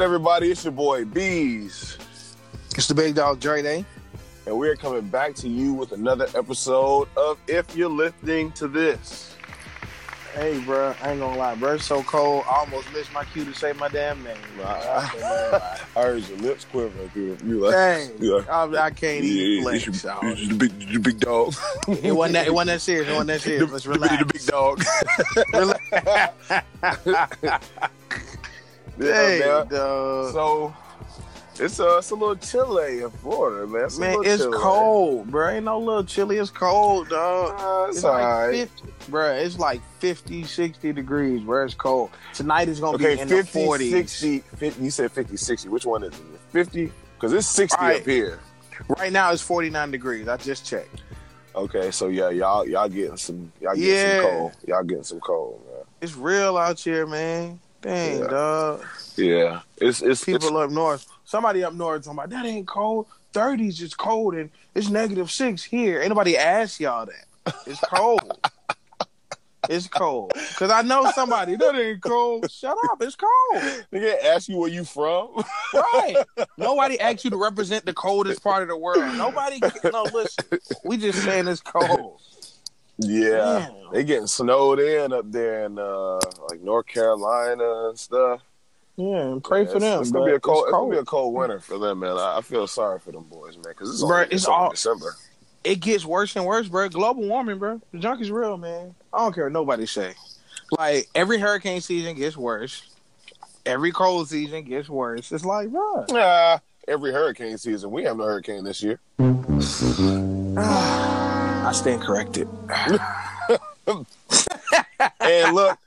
Good, everybody? It's your boy Bees, It's the big dog Dre Day. and we're coming back to you with another episode of If You're Listening to This. Hey, bro, I ain't gonna lie, bro. It's so cold. I almost missed my cue to say my damn name. Bro. I heard your lips quivering through them. You like, Dang, you like, I, I can't yeah, even it's flex. your, dog. it's your big, your big dog. It wasn't that. It wasn't that serious. It wasn't that the, serious. Let's the, the big dog. Yeah, Hey, dog. So it's uh, it's a little chilly in Florida, man. It's Man, it's chilly. cold, bro. Ain't no little chilly. It's cold, dog. Uh, it's, It's like right. 50, bro. It's like 50, 60 degrees, bro. It's cold. Tonight is gonna Okay, be in 50, the 40s. 60, 50, you said 50, 60. Which one is it? 50? Because it's 60 All right. up here. Right now it's 49 degrees. I just checked. Okay, so yeah, y'all y'all getting some y'all getting Yeah. some cold. Y'all getting some cold, man. It's real out here, man. Dang, Yeah. dog. Yeah. It's it's People it's, up north. Somebody up north talking about that ain't cold. 30s is cold and it's negative six here. Ain't nobody asked y'all that. It's cold. it's cold. Cause I know somebody that ain't cold. Shut up. It's cold. nigga ask you where you from. Right. Nobody asked you to represent the coldest part of the world. Nobody no listen. We just saying it's cold. Yeah. Damn. They getting snowed in up there in uh like North Carolina and stuff. Yeah, and pray Yeah, for it's, them. It's gonna be a cold. It's It's gonna be a cold winter for them, man. I, I feel sorry for them boys, man, because it's, only- it's all- December. it gets worse and worse, bro. Global warming, bro. The junk is real, man. I don't care what nobody say. Like every hurricane season gets worse. Every cold season gets worse. It's like, bro. Nah, every hurricane season we have no hurricane this year. I stand corrected. and look,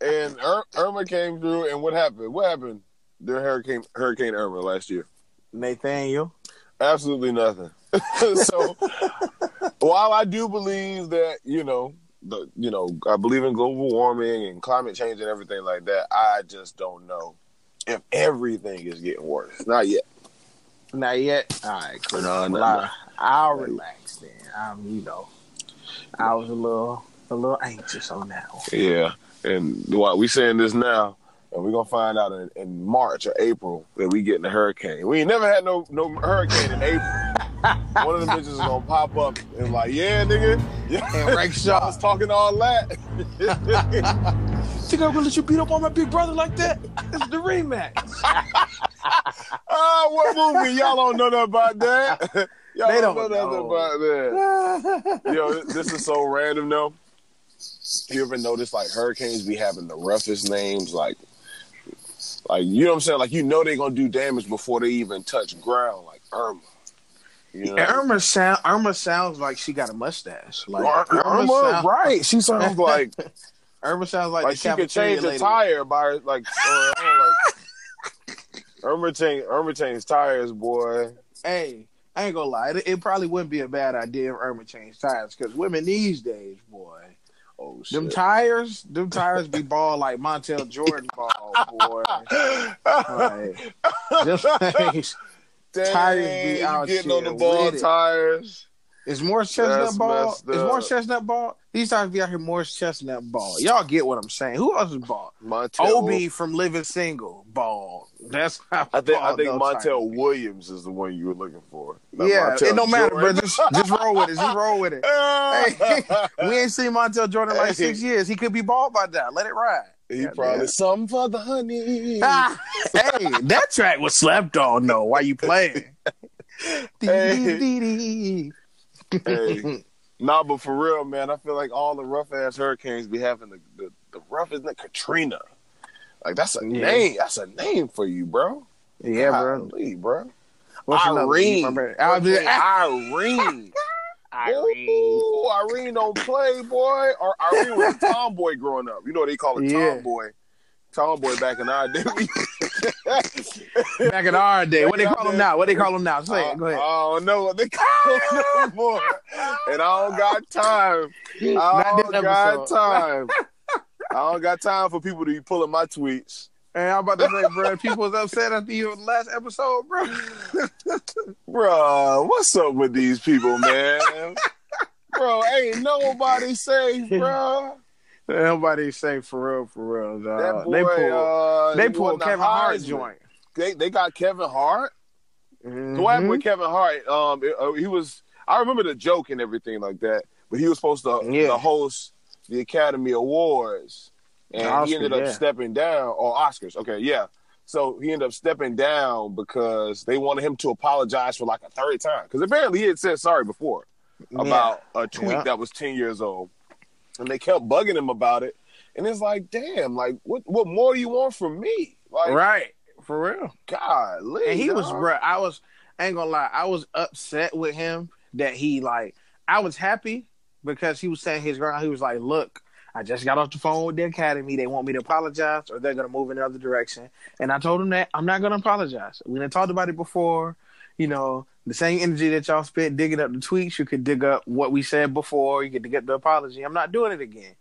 and Ir- Irma came through, and what happened? What happened? During Hurricane Hurricane Irma last year. Nathaniel. Absolutely nothing. so, while I do believe that you know, the you know, I believe in global warming and climate change and everything like that, I just don't know if everything is getting worse. Not yet. Not yet. All right, cool. No, no, Well, no. I, will relax then. You know, I was a little, a little anxious on that one. Yeah, and what we saying this now, and we're gonna find out in, in March or April that we getting a hurricane. We ain't never had no no hurricane in April. One of the bitches is gonna pop up and like, yeah, nigga, yeah, And Rex Shaw. I was talking all that. Think I'm gonna let you beat up on my big brother like that? It's the rematch. Ah, what movie? Y'all don't know nothing about that. Y'all They don't, know know. about that. Yo, this is so random though. You ever notice like hurricanes be having the roughest names, like, like you know what I'm saying? Like you know they're gonna do damage before they even touch ground, like Irma. You know? Irma sound Irma sounds like she got a mustache. Like Ir- Irma, sound- right? She sounds like Irma sounds like, like she could change a lady. tire by like, uh, or, know, like Irma change Irma change tires, boy. Hey, I ain't gonna lie. It, it probably wouldn't be a bad idea if Irma changed tires because women these days, boy, Oh shit! them tires, them tires be ball like Montel Jordan ball, boy. Like, Dang, tires be out getting on the ball tires. Is Morris Chestnut That's ball? messed Is. Morris Chestnut ball? These tires be out here Morris Chestnut ball. Y'all get what I'm saying? Who else is ball? Montel. Obi from Living Single ball. That's how I think I think Montel. Williams is the one you were looking for. Not Yeah, Montel it don't matter, bro. Just, just roll with it. Just roll with it. Hey, we ain't seen Montel Jordan in like six years. He could be bald by now. Let it ride. he Yeah, probably man. some for the honey. Ah, hey, that track was slept on though. Why you playing? Hey. Hey. Nah, but for real, man, I feel like all the rough ass hurricanes be having the, the, the roughest name, Katrina. Like that's a Yeah. name. That's a name for you, bro. Yeah, bro. Golly, bro. What's another one? Irene. Remember- ah! Irene. Ooh, Irene don't play, boy. Or Irene was a tomboy growing up. You know what they call it Yeah. tomboy. Tomboy back in our day. Back in our day, what they call them now? What they call them now? Say it. Go ahead. I don't know what they call them no more. And I don't got time. I don't got time. I don't got time for people to be pulling my tweets. And I'm about to say, bro, people was upset after your last episode, bro. bro, what's up with these people, man? Bro, ain't nobody safe, bro. Nobody say for real, for real, dog. boy, they pulled, uh, they he pulled won the Kevin Hart joint. they, they got Kevin Hart. Mhm. So what happened with Kevin Hart? Um, it- uh, he was. I remember the joke and everything like that, but he was supposed to, Yeah. to host the Academy Awards, and Oscars, he ended up yeah. stepping down. Or Oscars, okay, yeah. So he ended up stepping down because they wanted him to apologize for like a third time. Because apparently he had said sorry before about a tweet Yeah. that was ten years old, and they kept bugging him about it. And it's like, damn, like what? What more do you want from me? Like, right for real. God, And he was, bro. I was, I ain't gonna lie, I was upset with him that he like. I was happy because he was saying his ground. He was like, "Look, I just got off the phone with the academy. They want me to apologize, or they're gonna move in another direction." And I told him that I'm not gonna apologize. We done talked about it before. You know, the same energy that y'all spent digging up the tweets, you could dig up what we said before. You could dig up the apology. I'm not doing it again.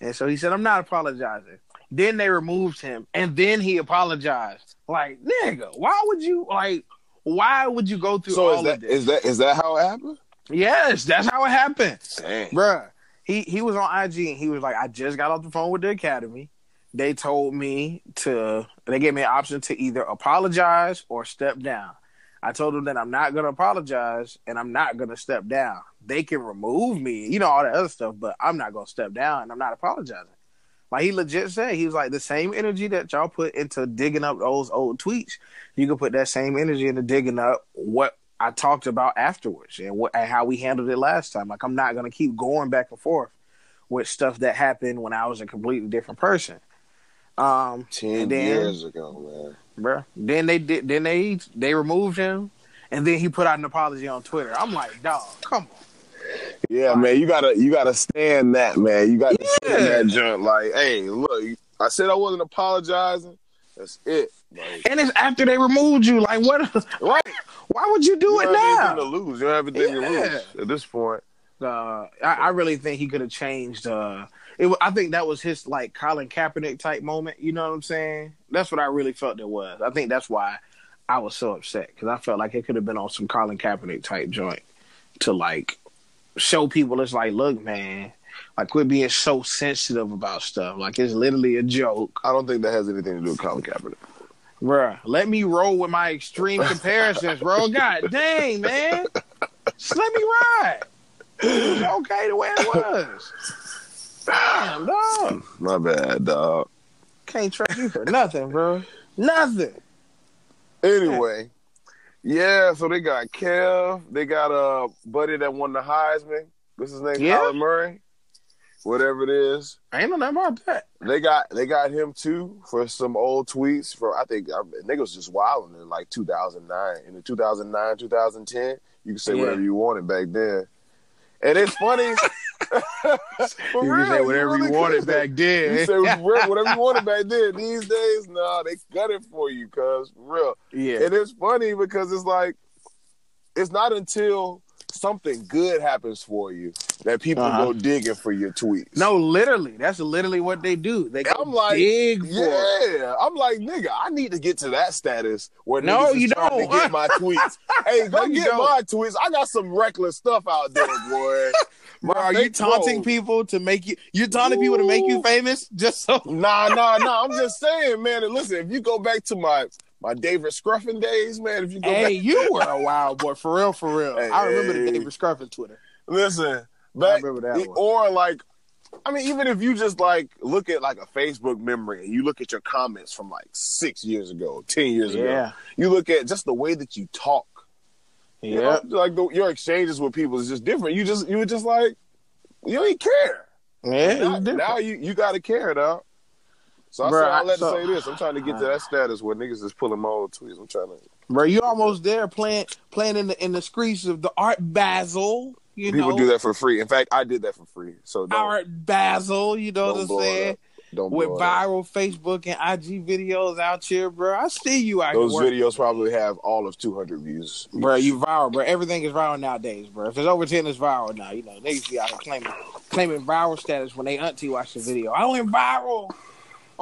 And so he said, "I'm not apologizing." Then they removed him, and then he apologized. Like, nigga, why would you like? Why would you go through So all is of that this? is that is that how it happened? yes, that's how it happened, Dang. bruh. He he was on IG and he was like, I just got off the phone with the academy. They told me to. They gave me an option to either apologize or step down. I told them that I'm not gonna apologize and I'm not gonna step down. They can remove me, you know, all that other stuff, but I'm not gonna step down and I'm not apologizing. Like he legit said, he was like the same energy that y'all put into digging up those old tweets, you can put that same energy into digging up what I talked about afterwards and what and how we handled it last time. Like I'm not gonna keep going back and forth with stuff that happened when I was a completely different person. Um, Ten then- years ago, man. Bruh. Then they did. Then they they removed him, and then he put out an apology on Twitter. I'm like, dog, come on. Yeah, man, you gotta you gotta stand that, man. You gotta stand that joint. Like, hey, look, I said I wasn't apologizing. That's it. Like, And it's after they removed you. Like, what? right. Why would you do You it have to now? lose. You don't have anything to Yeah. lose at this point. Uh, I, I really think he could have changed. Uh, it. I think that was his like Colin Kaepernick type moment. You know what I'm saying? That's what I really felt it was. I think that's why I was so upset because I felt like it could have been on some Colin Kaepernick type joint to like show people it's like, look, man, like quit being so sensitive about stuff. Like it's literally a joke, I don't think that has anything to do with Colin Kaepernick. bruh. Let me roll with my extreme comparisons, bro. God dang, man, just let me ride. It was okay the way it was. Damn, dog. My bad, dog. Can't trust you for nothing, bro. Nothing. Anyway, yeah. So they got Kev. They got a buddy that won the Heisman. What's his name? Yeah. Murray. Whatever it is. I ain't know nothing about that. They got they got him too for some old tweets for I think I, niggas just wilding in like 2009 in the 2009 2010 you can say Yeah. whatever you wanted back then and it's funny You real, can say whatever you really wanted back then. you say whatever you wanted back then these days nah they got it for you cuz real yeah. and it's funny because it's like it's not until something good happens for you that people Uh-huh. go digging for your tweets No, literally. That's literally what they do. They go I'm like, dig for. Yeah, I'm like, nigga, I need to get to that status where No, you don't. to get my tweets. hey, go No, get don't. my tweets. I got some reckless stuff out there, boy. Bro, are you taunting people to make you? You're taunting people to make you famous just so. Nah, nah, nah. I'm just saying, man. And listen, if you go back to my my David Scruffin days, man, if you go Hey, back, you were a wild boy, for real, for real. Hey, I remember hey. the David Scruffin Twitter. listen, back remember that one. or like. I mean, even if you just like look at like a Facebook memory and you look at your comments from like six years ago, ten years ago, you look at just the way that you talk. You yeah. know, like the, your exchanges with people is just different. You just you were just like you ain't care. Yeah, now, now you you got to care, dog. So I Bruh, said I let so- to say this. I'm trying to get to that status where niggas is pulling my old tweets. I'm trying to. Bro, you almost there playing playing in the in the streets of the Art Basel. You People know, do that for free. In fact, I did that for free. So don't, Art Basel. You know what I'm saying? Don't With blow it up. viral Facebook and IG videos out here, bro. I see you out Those here. working. videos probably have all of 200 views. Bro, you viral, bro. Everything is viral nowadays, bro. If it's over ten, it's viral now. You know, niggas be out here claiming claiming viral status when they auntie watch the video. I went viral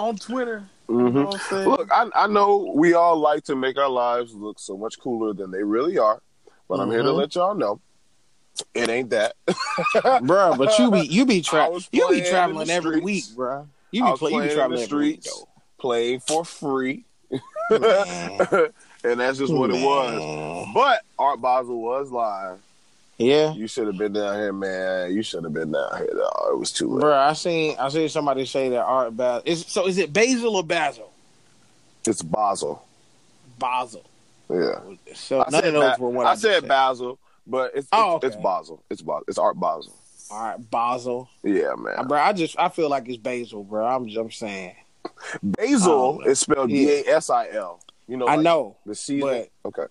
on Twitter. You know what I'm? Look, I, I know we all like to make our lives look so much cooler than they really are, but I'm here to Mhm. let y'all know it ain't that. bro. But you be you be I tra- you be traveling every week, bro. You be play, you be playing in traveling the every week, streets. playing for free. and that's just what it was. But Art Basel was live. Yeah. You should have been down here, man. You should have been down here. Though. It was too late. Bro, I seen I seen somebody say that Art Basel is so is it Basil or Basil? It's Basel. Basel. Yeah. So I none said, of those Ba- were what I I, said. Basel, but it's Oh, it's, it's okay. Basel. It's Basel. It's Art Basel. All right, Basel. Yeah, man. Uh, Bro, I just I feel like it's Basil, bro. I'm just saying. Basil Oh, is spelled. B A S I L. You know, I know, the season. okay.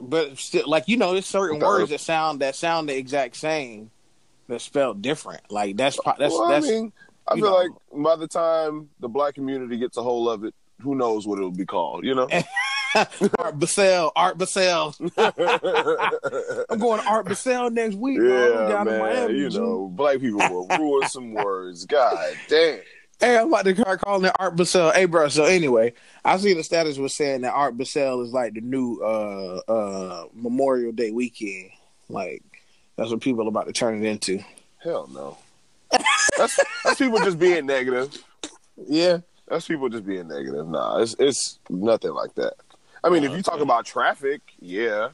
But still, like you know, there's certain words that sound that sound the exact same, that's spelled different. Like that's that's well, that's I mean, I feel know. like by the time the black community gets a hold of it, who knows what it'll be called? You know. Art Basel, Art Basel. I'm going to Art Basel next week. yeah, man. Miami. you know, black people will ruin some words. God damn. Hey, I'm about to start calling it Art Basel. Hey, bro. So anyway, I see the status was saying that Art Basel is like the new uh uh Memorial Day weekend. Like that's what people are about to turn it into. Hell no. That's that's people just being negative. Yeah. That's people just being negative. Nah, it's it's nothing like that. I mean, if you talk about traffic, yeah,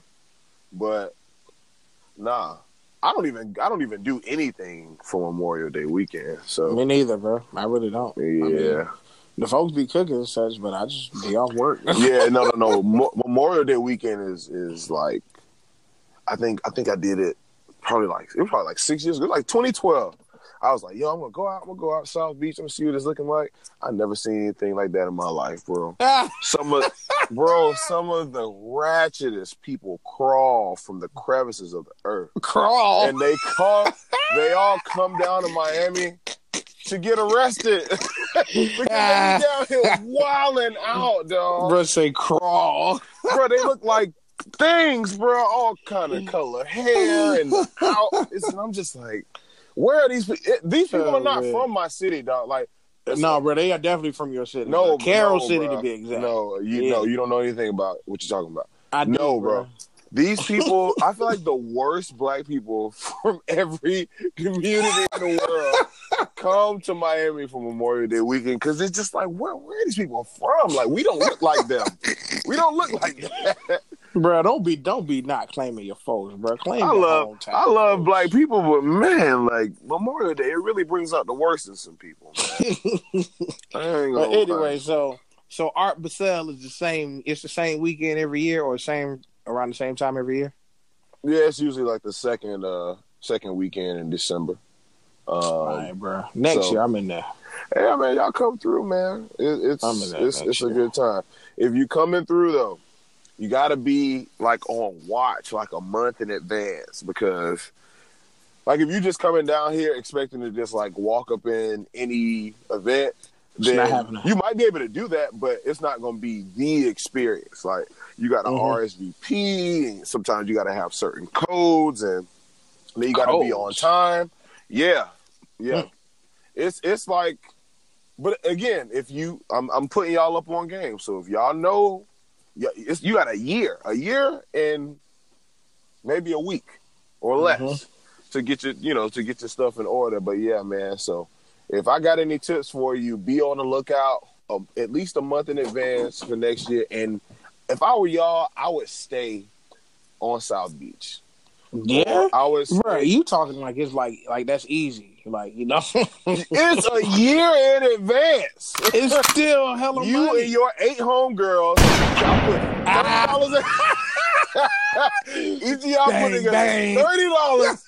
but nah, I don't even I don't even do anything for Memorial Day weekend. So Me neither, bro. I really don't. I mean, yeah, the folks be cooking and such, but I just be off work. yeah, no, no, no. Mo- Memorial Day weekend is is like, I think I think I did it probably like it was probably like six years ago, like 2012. I was like, yo, I'm gonna go out, I'm gonna go out South Beach, I'm gonna see what it's looking like. I never seen anything like that in my life, bro. Some of, bro, some of the ratchetest people crawl from the crevices of the earth, Crawl. and they come, they all come down to Miami to get arrested because be down here wilding out, dog. bro say crawl. Bro, they look like things, bro, all kind of color hair and out. It's, and I'm just like, where are these? pe- These people Oh, are not man. from my city, dog. Like, No, bro, they are definitely from your city. no, bro. Carol no, City bro. to be exact. No, you Yeah. know, you don't know anything about what you're talking about. I do, No, bro. These people, I feel like the worst black people from every community in the world come to Miami for Memorial Day weekend because it's just like, where, where are these people from? Like, we don't look like them. We don't look like that. Bro, don't be don't be not claiming your folks, bro. Claim I love, I love folks. black people, but man, like Memorial Day, it really brings out the worst in some people. Man. But anyway, lie. so so Art Basel is the same. It's the same weekend every year, or same around the same time every year. yeah, it's usually like the second, uh, second weekend in December. Um, All right, bro. Next so- year, I'm in there. Yeah, man, y'all come through, man. It, it's I'm in that it's, it's a good time. If you coming through though, you got to be like on watch like a month in advance because, like, if you're just coming down here expecting to just like walk up in any event, then you might be able to do that, but it's not going to be the experience. Like, you got to Mhm. RSVP, and sometimes you got to have certain codes, and then you got to be on time. Yeah, yeah. Hmm. It's it's like, but again, if you, I'm I'm putting y'all up on game. So if y'all know, you got a year, a year and maybe a week or less Mhm. to get your, you know, to get your stuff in order. But yeah, man. So if I got any tips for you, be on the lookout um, at least a month in advance for next year. And if I were y'all, I would stay on South Beach. Yeah, I was. bro. You talking like it's like like that's easy. Like you know, it's a year in advance. it's still hella You money. and your eight homegirls, y'all put ah. thirty dollars. Each y'all Bang, putting bang. thirty dollars,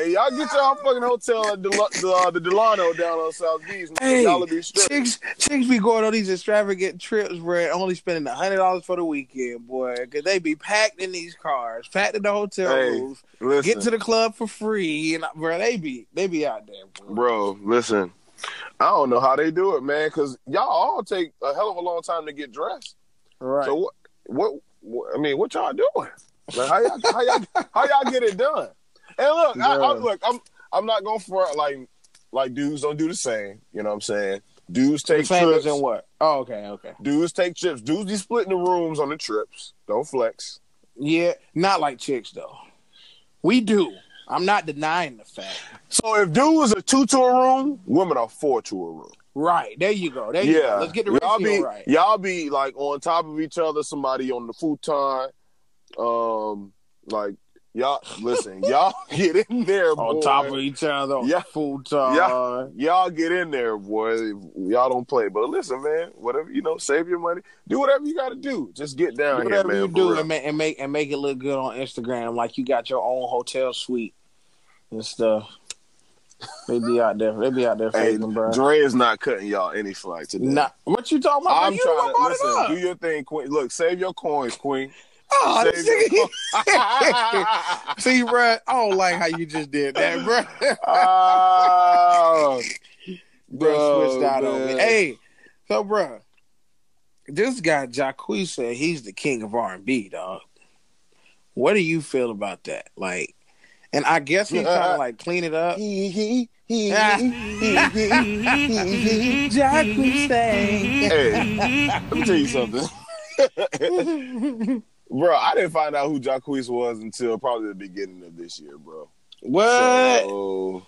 and y'all get y'all fucking hotel at Del- uh, the Delano down on South Beach. Hey, y'all be straight. chicks, chicks be going on these extravagant trips where only spending a hundred dollars for the weekend, boy, because they be packed in these cars, packed in the hotel Hey, rooms, Listen, get to the club for free, and bro, they be they be out there, bro. bro. Listen, I don't know how they do it, man, because y'all all take a hell of a long time to get dressed. Right? So what, what? What? I mean, what y'all doing? Like, how y'all, how y'all, how y'all get it done? And look, I, I, look, I'm I'm not going for like, like dudes don't do the same. You know what I'm saying? Dudes take Same trips. in what? Oh, okay, okay. Dudes take trips. Dudes be splitting the rooms on the trips. Don't flex. Yeah, not like chicks though. We do. I'm not denying the fact. So if dudes are two to a room, women are four to a room. Right. There you go. There you yeah, go. Let's get the y'all be right. y'all be like on top of each other. Somebody on the futon, um, like y'all. Listen, y'all get in there, On top of each other. Yeah. Full time. Yeah. y'all get in there, boy. Y'all don't play, but listen, man. Whatever you know, save your money. Do whatever you got to do. Just get down Do here, whatever man. you do and make, and make and make it look good on Instagram, like you got your own hotel suite and stuff. They be out there. They be out there Hey, faking, bro. Dre is not cutting y'all any slack today. Nah, what you talking about? I'm you trying to one brought it listen. Do your thing, Queen. Look, save your coins, Queen. Oh, this nigga- See, bro, I don't like how you just did that, bro. Oh, bro, switched oh, out on me. Hey, so, bro, this guy Jacquees said he's the king of R and B, dog. What do you feel about that? Like, and I guess he's trying to like clean it up. Jacquees hey, let me tell you something. Bro, I didn't find out who Jacquees was until probably the beginning of this year, bro. What? So,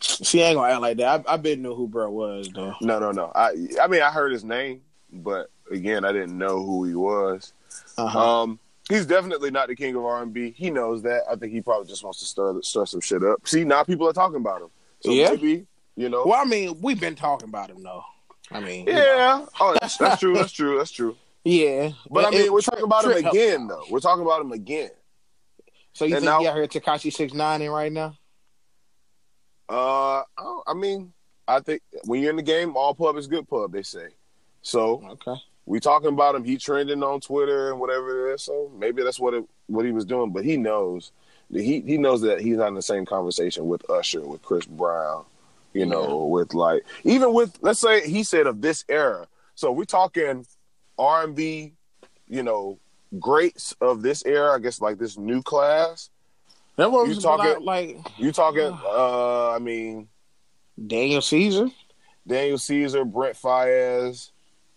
she ain't gonna act like that. I, I been knew who bro was though. no, no, no. I, I mean, I heard his name, but again, I didn't know who he was. Uh-huh. Um, he's definitely not the king of R and B. He knows that. I think he probably just wants to stir stir some shit up. See, now people are talking about him. So Yeah. maybe you know. well, I mean, we've been talking about him though. I mean, you know. Yeah. Oh, that's, that's true. That's true. That's true. Yeah. But I mean, it- we're talking about him again, out. though. We're talking about him again. So you And think now- he out here Tekashi six nine in right now? Uh, I, I mean, I think when you're in the game, all pub is good pub. They say. So Okay. we talking about him. He trending on Twitter and whatever it is. So maybe that's what it, what he was doing. But he knows he he knows that he's not in the same conversation with Usher, with Chris Brown. You know, with like even with let's say he said of this era. So we're talking R and B. You know, greats of this era. I guess like this new class. That was You talking- about, like You talking? Uh, I mean. Daniel Caesar. Daniel Caesar, Brent Faiyaz,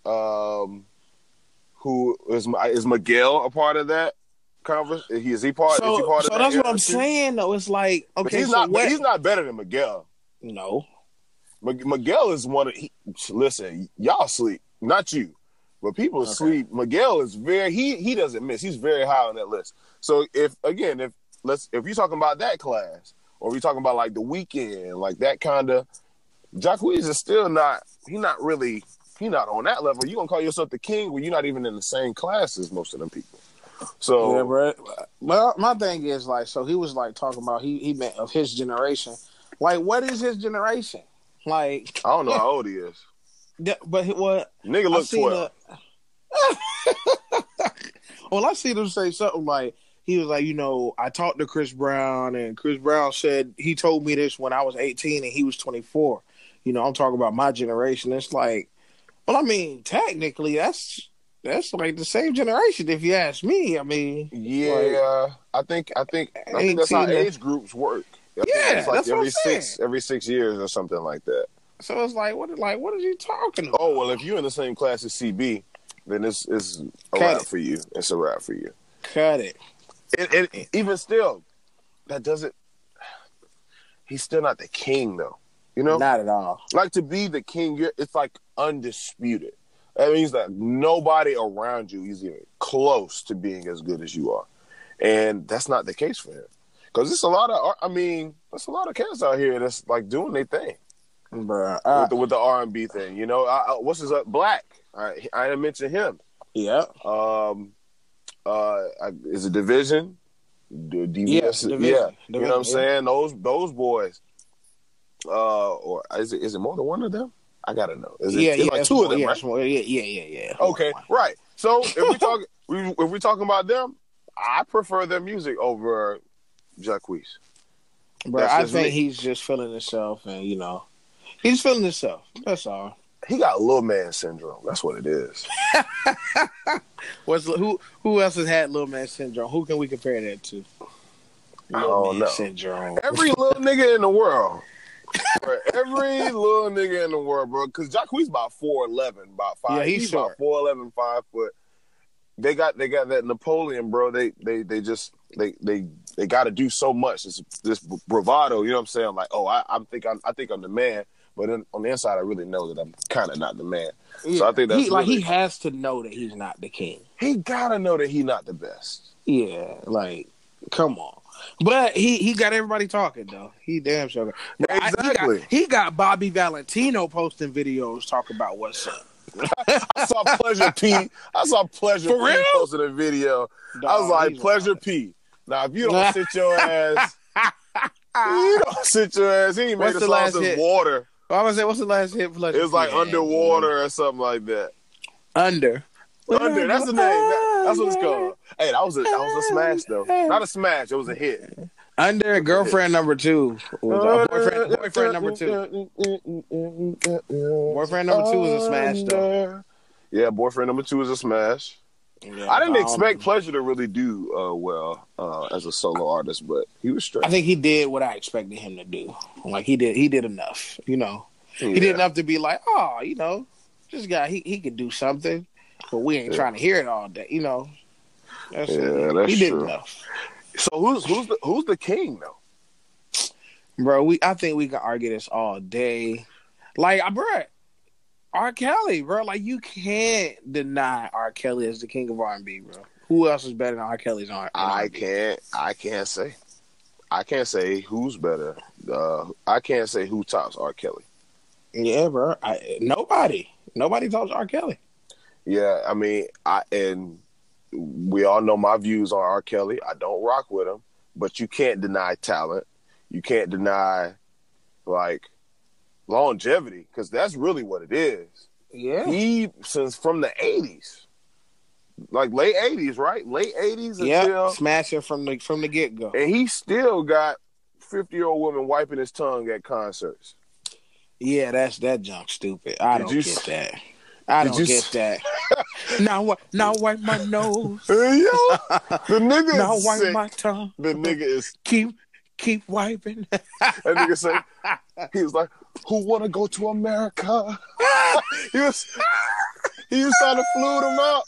um, who is is Miguel a part of that conference? He is he part? is he So, part so of that that's what I'm too? saying though. It's like But okay, he's so not. what? He's not better than Miguel. no. M- Miguel is one of. He, listen, y'all sleep, not you, but people Okay. sleep. Miguel is very. He he doesn't miss. He's very high on that list. So if again, if let's if you're talking about that class, or you're talking about like the Weeknd, like that kind of, Jacquees is still not. He not really. He not on that level. You gonna call yourself the king when you're not even in the same class as most of them people. So Yeah, bro. Well, my thing is like, so he was like talking about he he meant of his generation. Like, what is his generation? Like, I don't know how old he is. Th- but what? Nigga look twelve. a- well, I seen him say something like he was like, you know, I talked to Chris Brown, and Chris Brown said he told me this when I was 18 and he was 24. You know, I'm talking about my generation. It's like, well, I mean, technically, that's that's like the same generation. If you ask me, I mean, Yeah, I think I think I think that's how age groups work. I Yeah, it's like that's what I'm saying. six every six years or something like that. So it's like, what? Like, what is he talking about? Oh well, if you're in the same class as CB, then it's it's a Cut wrap it. for you. It's a wrap for you. Cut it. And, and even still, that doesn't. He's still not the king, though. You know, Not at all. like to be the king, you're, it's like undisputed. That means that nobody around you is even close to being as good as you are, and that's not the case for him. Because it's a lot of, I mean, there's a lot of cats out here that's like doing their thing Bruh. Uh, with the with the R and B thing. You know, I, I, what's his uh, Black? I, I didn't mention him. yeah. Um, uh, I- is it dvsn? D- Yeah, dvsn. yeah. You know what I'm dvsn, saying? Those those boys. Uh, or is it is it more than one of them? I gotta know. Is it, yeah, yeah, like two more- of them, yeah, right? more- yeah, yeah, yeah, yeah. Okay, right. So if we talk, we, if we talking about them, I prefer their music over Jacquees. Bro, That's I think me. he's just feeling himself, and you know, he's feeling himself. That's all. He got little man syndrome. That's what it is. What's who? Who else has had little man syndrome? Who can we compare that to? Little man know. syndrome. Every little nigga in the world. Bro, every little nigga in the world, bro. Because Jacquees about four eleven, about five. Yeah, he's about short. four eleven, five foot. They got they got that Napoleon, bro. They they they just they they they got to do so much. It's this bravado. You know what I'm saying? Like, oh, I, I'm think I'm I think I'm the man. But then on the inside, I really know that I'm kind of not the man. So I think that's he, like really- he has to know that he's not the king. He gotta know that he's not the best. Yeah, like come on. But he he got everybody talking though. He damn sure. got- I- he got- Exactly. he, got, Bobby Valentino posting videos talking about what's up. I saw Pleasure P. I saw Pleasure For P real? posting a video. I was like, Pleasure. P. Now, if you don't sit your ass, you don't sit your ass. He ain't made a the song last since hit? water. I was gonna say, what's the last hit? Pleasure It was like P had? underwater or something like that. Under. Under. That's the name. That- that's what it's called. Hey, that was a that was a smash though. Not a smash. It was a hit. Under girlfriend number two. Was boyfriend, boyfriend number two. Boyfriend number two was a smash though. Yeah, boyfriend number two is a smash. Yeah, I didn't um, expect Pleasure to really do uh, well uh, as a solo artist, but he was straight. I think he did what I expected him to do. Like he did, he did enough. You know, Yeah. he did enough to be like, oh, you know, this guy, he he could do something, but we ain't Yeah. trying to hear it all day. You know, that's Yeah, it. that's he did true. enough, So who's who's the who's the king though? bro. We I think we can argue this all day. Like, bro, R. Kelly, bro. Like you can't deny R. Kelly as the king of R and B, bro. Who else is better than R. Kelly's R? I can't I can't say. I can't say who's better. Uh, I can't say who tops R. Kelly. Yeah, bro. I, nobody, nobody tops R. Kelly. Yeah, I mean, I and we all know my views on R. Kelly. I don't rock with him, but you can't deny talent. You can't deny like longevity because that's really what it is. Yeah. He since from the eighties, like late eighties, right? Late eighties Yeah, smashing from the from the get go. and he still got fifty year old women wiping his tongue at concerts. Yeah, that's that junk stupid. I Did don't get s- that. I did don't get s- that. now what? Now wipe my nose. Yo, the nigga now wipe sick. my tongue. The nigga is Keep keep wiping. That nigga said he was like, "Who want to go to America?" he was he was trying to flute him out.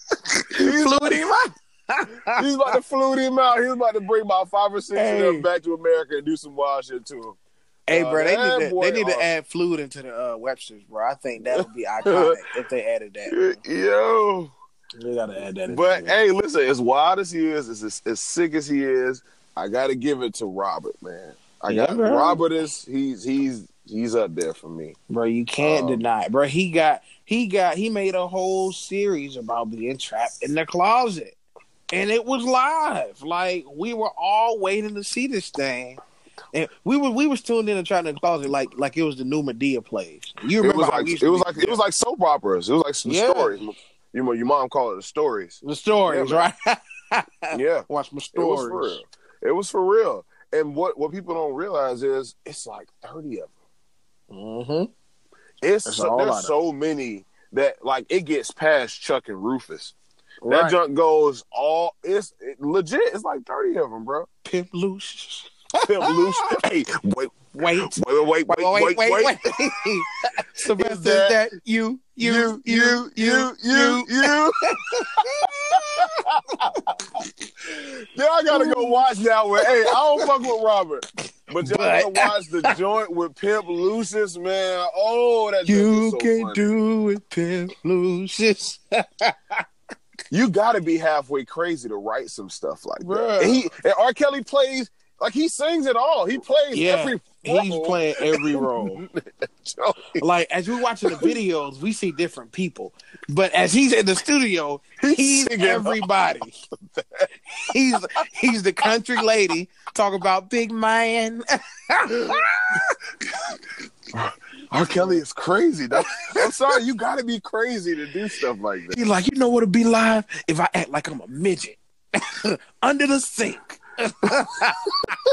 He was, him out. he was about to flute him out. He was about to bring about five or six of them back to America and do some wild shit to him. Hey, Uh, bro, they need to boy they need to add fluid into the uh, Webster's, bro. I think that would be iconic if they added that. Yo, They gotta add that. but hey, listen, as wild as he is, as, as, as sick as he is, I got to give it to Robert, man. I got bro. Robert is he's he's he's up there for me. bro, you can't Um, deny it, bro. He got he got he made a whole series about being trapped in the closet, and it was live. Like we were all waiting to see this thing, and we were we was tuned in and trying to closet like like it was the new Madea plays. You It remember was how like it was like it was like soap operas. It was like some Yeah. stories. You know, your mom called it the stories. the stories, Yeah, right? Yeah, Watch my it was for stories. It was for real. And what what people don't realize is it's like thirty of them. Mm-hmm. It's That's so, a whole lot there's so many that like it gets past Chuck and Rufus. That junk goes all it's it, legit. It's like thirty of them, bro. Pimp loose. Pimp loose. Hey, wait, Wait. wait, wait, wait, wait, wait, wait. wait, wait. Sylvester, Is that that you, you, you, you, you, you, you. I gotta go watch that one. Hey, I don't fuck with Robert, but y'all But- gotta watch the joint with Pimp Lucius, man. Oh, that You so can funny. do it, Pimp Lucius. You gotta be halfway crazy to write some stuff like Bruh. that. And he and R. Kelly plays like he sings it all. He plays Yeah, every. He's playing every role. Like as we're watching the videos, we see different people, but as he's in the studio, He's everybody. he's he's the country lady talk about big man. R. Kelly is crazy. though. I'm sorry, you gotta be crazy to do stuff like that. He's like, you know what would be live if I act like I'm a midget under the sink.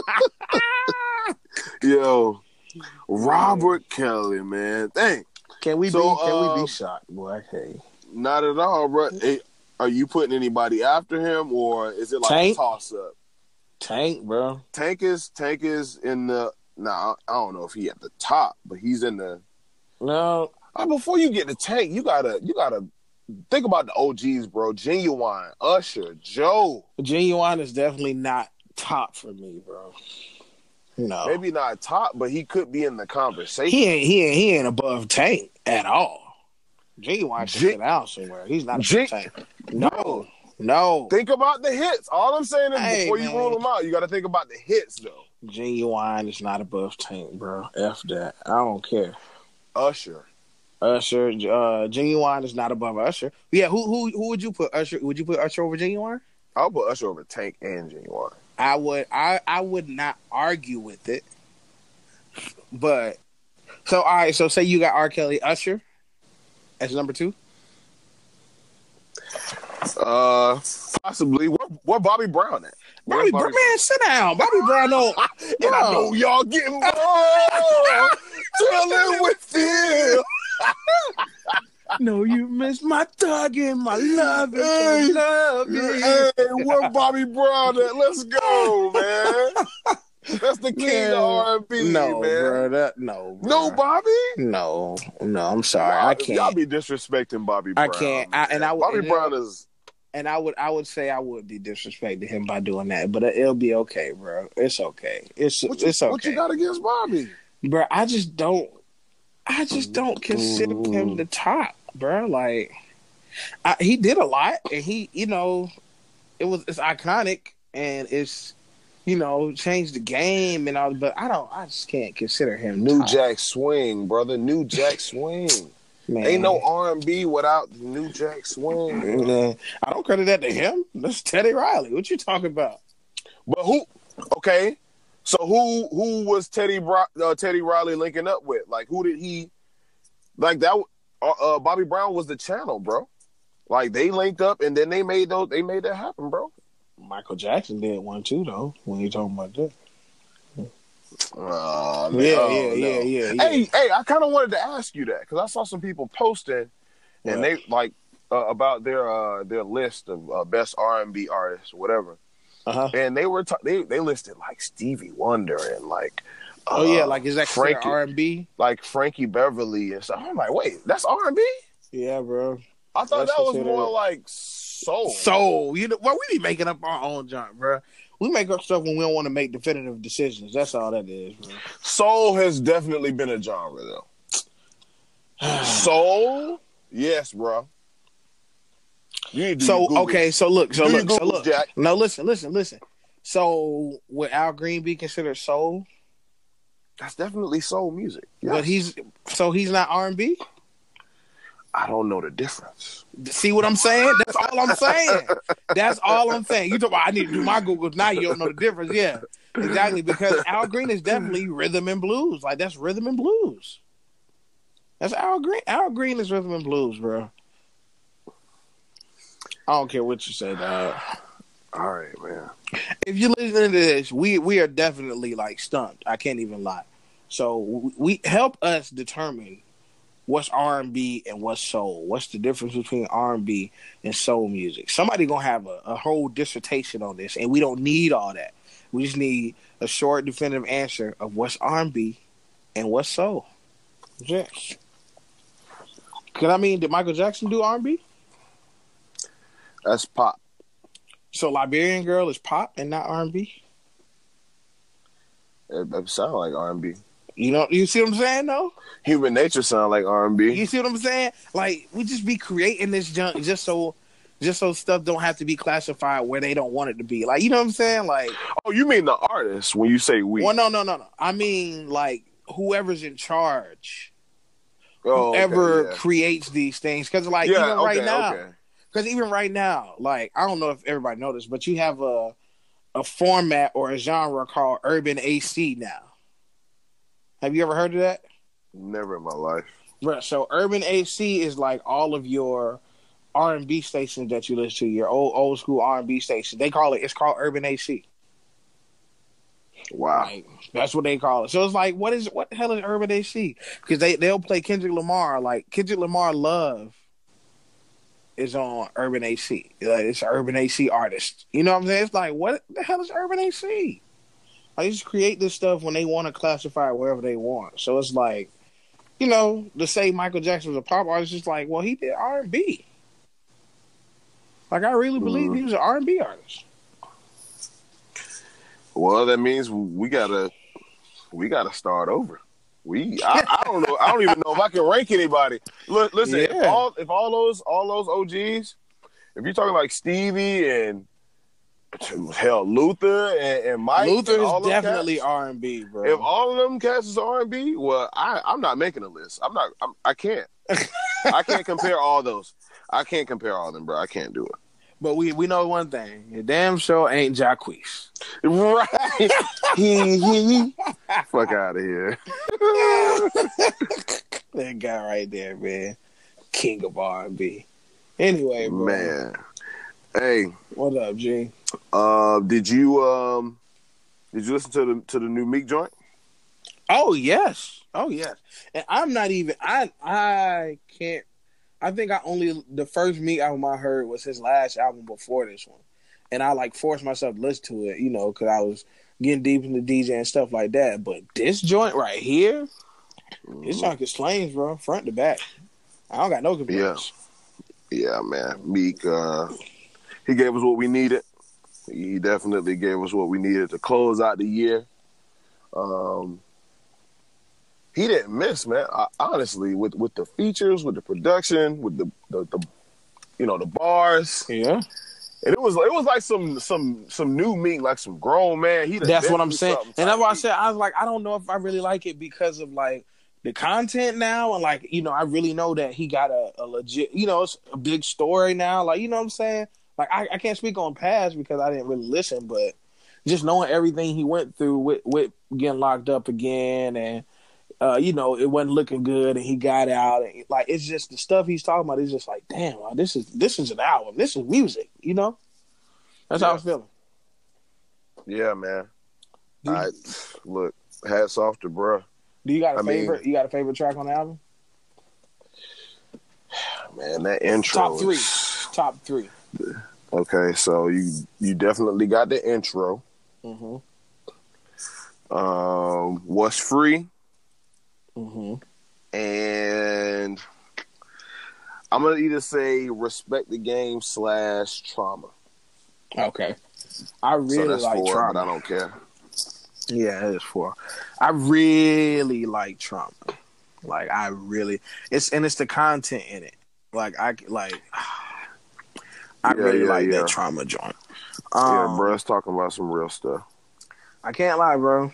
Yo, Robert Kelly, man. Dang, Can we So, be? Can we uh, be shocked, boy? Hey, not at all, bro. Hey, are you putting anybody after him, or is it like Tank. a toss up? Tank, bro. Tank is Tank is in the. Nah, I don't know if he at the top, but he's in the. No, Uh, before you get to Tank, you gotta you gotta think about the OGs, bro. Ginuwine, Usher, Joe. Ginuwine is definitely not top for me, bro. No, maybe not top, but he could be in the conversation. he ain't he ain't he ain't above Tank at all. Ginuwine should Gen- sit out somewhere. He's not above Gen- Tank. No, no. Think about the hits. All I'm saying is Hey, before you rule them out, you got to think about the hits though. Ginuwine is not above Tank, bro. F that. I don't care. Usher. Usher, uh, Ginuwine is not above Usher. Yeah, who who who would you put Usher? Would you put Usher over Ginuwine? I'll put Usher over Tank and Ginuwine. I would I I would not argue with it. But so all right, so say you got R. Kelly Usher as number two. Uh, possibly. Where, where Bobby Brown at? Bobby, Brown, man, sit down. Bobby Brown, no, And I know y'all getting more. Chilling with Phil. no, you missed my thugging, my loving, Hey, love Hey, where Bobby Brown at? Let's go, man. That's the king Man. of R&B, No, man. bro, that no, bro. No Bobby? no, no. I'm sorry, I can't. Y'all be disrespecting Bobby I can't. I- and I would- Bobby and Brown is and I would I would say I would be disrespecting him by doing that, but it'll be okay, bro. It's okay. It's you, it's okay, what you got against Bobby? bro. I just don't. I just don't consider him the top, bro. Like, I, he did a lot, and he, you know, it was it's iconic, and it's, you know, changed the game and all. But I don't. I just can't consider him New top, Jack Swing, brother. New Jack Swing. Man. Ain't no R&B without the New Jack Swing. I don't credit that to him. That's Teddy Riley. What you talking about? But who? Okay, so who who was Teddy uh, Teddy Riley linking up with? Like who did he? Like that? Uh, uh, Bobby Brown was the channel, bro. Like they linked up and then they made those. They made that happen, bro. Michael Jackson did one too, though. When you talking about that, Uh, yeah, oh, yeah, no. yeah, yeah, yeah. Hey, hey, I kind of wanted to ask you that because I saw some people posting, and What? they like uh, about their uh, their list of uh, best R and B artists, or whatever, Uh-huh. and they were ta- they they listed like Stevie Wonder and like Oh yeah, uh, like is that Frankie, R and B? like Frankie Beverly and stuff. I'm like, wait, that's R and B? Yeah, bro. I thought That's that was more like soul. Soul. you know, well, we be making up our own junk, bro. We make up stuff when we don't want to make definitive decisions. That's all that is, bro. soul has definitely been a genre though. soul, yes, bro. You so okay, so look, so Do look, so look. Jack. No, listen, listen, listen. So would Al Green be considered soul? That's definitely soul music. But he's so he's not R and B. I don't know the difference. See what I'm saying? That's all I'm saying. That's all I'm saying. You talk about I need to do my Google now. You don't know the difference. Yeah, exactly. Because Al Green is definitely rhythm and blues. Like that's rhythm and blues. That's Al Green. Al Green is rhythm and blues, bro. I don't care what you say, dog. All right, man. If you're listening to this, we we are definitely like stumped. I can't even lie. So we, we help us determine what's R and B and what's soul. What's the difference between R and B and soul music? Somebody gonna have a, a whole dissertation on this, and we don't need all that. We just need a short, definitive answer of what's R and B and what's soul. Yes. Cause I mean, did Michael Jackson do R and B? That's pop. So Liberian Girl is pop and not R and B. It, it sound like R and B. You know, you see what I'm saying, though. Human Nature sound like R and B. You see what I'm saying? Like we just be creating this junk just so just so stuff don't have to be classified where they don't want it to be. Like you know what I'm saying? Like Oh, you mean the artist when you say we? well no no no no. I mean like whoever's in charge. oh, okay, Whoever yeah. creates these things. Cause like yeah, even okay, right now. okay. Because even right now, like I don't know if everybody noticed, but you have a a format or a genre called urban AC now. Have you ever heard of that? Never in my life. Right. So urban AC is like all of your R and B stations that you listen to, your old old school R and B stations. They call it. It's called urban AC. Wow. Like that's what they call it. So it's like, what is what the hell is urban AC? Because they they'll play Kendrick Lamar. Like Kendrick Lamar Love is on urban AC. Like, it's urban AC artist. You know what I'm saying? It's like, what the hell is urban AC? I just create this stuff when they want to classify it wherever they want. So it's like, you know, to say Michael Jackson was a pop artist, is like, well, he did R and B. Like I really believe Mhm. he was an R and B artist. Well, that means we gotta we got to start over. We, I, I, don't know. I don't even know if I can rank anybody. Look, listen, yeah. if all if all those all those OGs, if you're talking like Stevie and hell Luther and, and Mike, Luther is definitely R and B, bro. If all of them cats is R and B, well, I I'm not making a list. I'm not. I'm, I can't. I can't compare all those. I can't compare all of them, bro. I can't do it. But we we know one thing: your damn show ain't Jacquees. Right? he he. Fuck out of here. that guy right there, man, king of R and B. Anyway, bro. man. Hey, what up, G? Uh, did you um, did you listen to the to the new Meek joint? Oh yes, oh yes. And I'm not even. I I can't I think I only the first Meek album I heard was his last album before this one, and I like forced myself to listen to it, you know, because I was getting deep into DJ and stuff like that. But this joint right here, mm-hmm. this joint is flames, bro, front to back. I don't got no complaints. Yeah, yeah, man. Meek, uh, he gave us what we needed. He definitely gave us what we needed to close out the year. Um, he didn't miss, man. I, honestly, with with the features, with the production, with the, the, the you know the bars, yeah. And it was it was like some some some new meat, like some grown man. He that's what I'm saying, and that's why I said I was like I don't know if I really like it because of like the content now, and like you know I really know that he got a, a legit you know it's a big story now. Like you know what I'm saying. Like I, I can't speak on past because I didn't really listen, but just knowing everything he went through with with getting locked up again and uh, you know, it wasn't looking good, and he got out. And, like it's just the stuff he's talking about. Is just like, damn, wow, this is this is an album. This is music. You know, that's yeah. how I was feeling. Yeah, man. I look. Hats off to bruh. Do you got a I favorite? Mean, you got a favorite track on the album? Man, that intro. Top three. Is... Top three. Okay, so you you definitely got the intro. Mm-hmm. Um, what's free? Mm-hmm. And I'm gonna either say respect the game slash trauma. Okay. I really so like four, trauma. But I don't care. Yeah, it is four. I really like trauma. Like I really it's and it's the content in it. Like I like I yeah, really yeah, like yeah. that trauma joint. Um, yeah, bro, it's talking about some real stuff. I can't lie, bro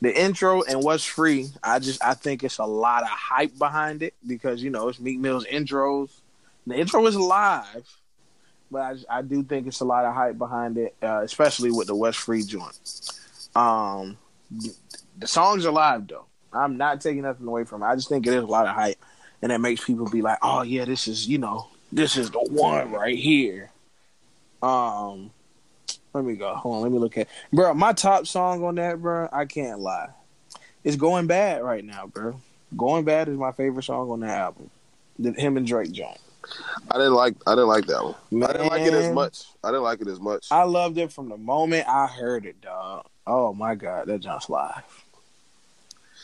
the intro and what's free, I just I think it's a lot of hype behind it because you know it's Meek Mill's intros. The intro is live, but I, I do think it's a lot of hype behind it, uh, especially with the What's Free joint. Um, the songs are live though. I'm not taking nothing away from it. I just think it is a lot of hype, and it makes people be like, "Oh yeah, this is you know this is the one right here." Um, let me go. Hold on. Let me look at, bro. My top song on that, bro. I can't lie. It's going bad right now, bro. Going bad is my favorite song on that album. The, him and Drake joint. I didn't like. I didn't like that one. Man, I didn't like it as much. I didn't like it as much. I loved it from the moment I heard it, dog. Oh my god, that joint's live.